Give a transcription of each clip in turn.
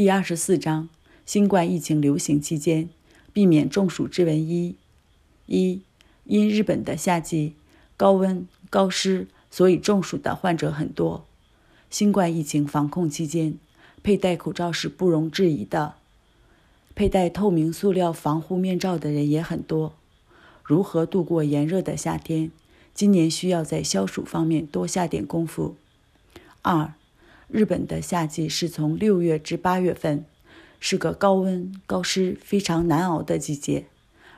第二十四章：新冠疫情流行期间，避免中暑之文一。一、因日本的夏季高温高湿，所以中暑的患者很多。新冠疫情防控期间，佩戴口罩是不容置疑的。佩戴透明塑料防护面罩的人也很多。如何度过炎热的夏天？今年需要在消暑方面多下点功夫。二、日本的夏季是从六月至八月份，是个高温高湿、非常难熬的季节，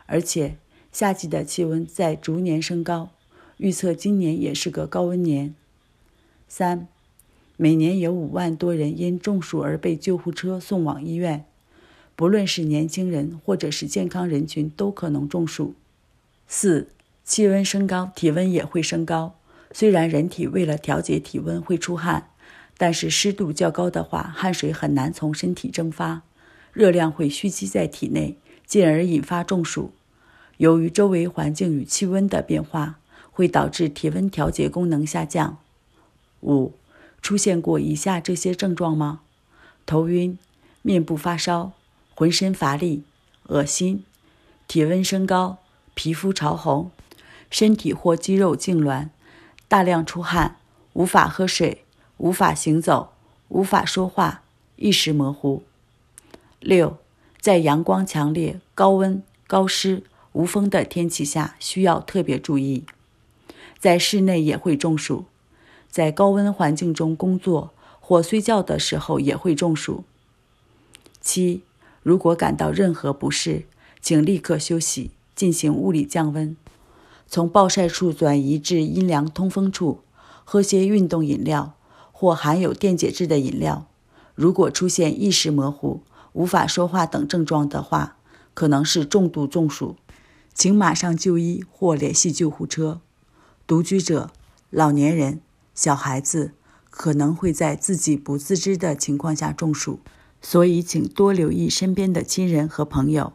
而且夏季的气温在逐年升高，预测今年也是个高温年。三、每年有五万多人因中暑而被救护车送往医院，不论是年轻人或者是健康人群，都可能中暑。四、气温升高，体温也会升高。虽然人体为了调节体温会出汗，但是湿度较高的话，汗水很难从身体蒸发，热量会蓄积在体内，进而引发中暑。由于周围环境与气温的变化，会导致体温调节功能下降。五、出现过以下这些症状吗？头晕、面部发烧、浑身乏力、恶心、体温升高、皮肤潮红、身体或肌肉痉挛。大量出汗，无法喝水，无法行走，无法说话，意识模糊。六，在阳光强烈、高温、高湿、无风的天气下，需要特别注意。在室内也会中暑，在高温环境中工作或睡觉的时候也会中暑。七，如果感到任何不适，请立刻休息，进行物理降温。从暴晒处转移至阴凉通风处，喝些运动饮料或含有电解质的饮料。如果出现意识模糊、无法说话等症状的话，可能是重度中暑，请马上就医或联系救护车。独居者、老年人、小孩子可能会在自己不自知的情况下中暑，所以请多留意身边的亲人和朋友。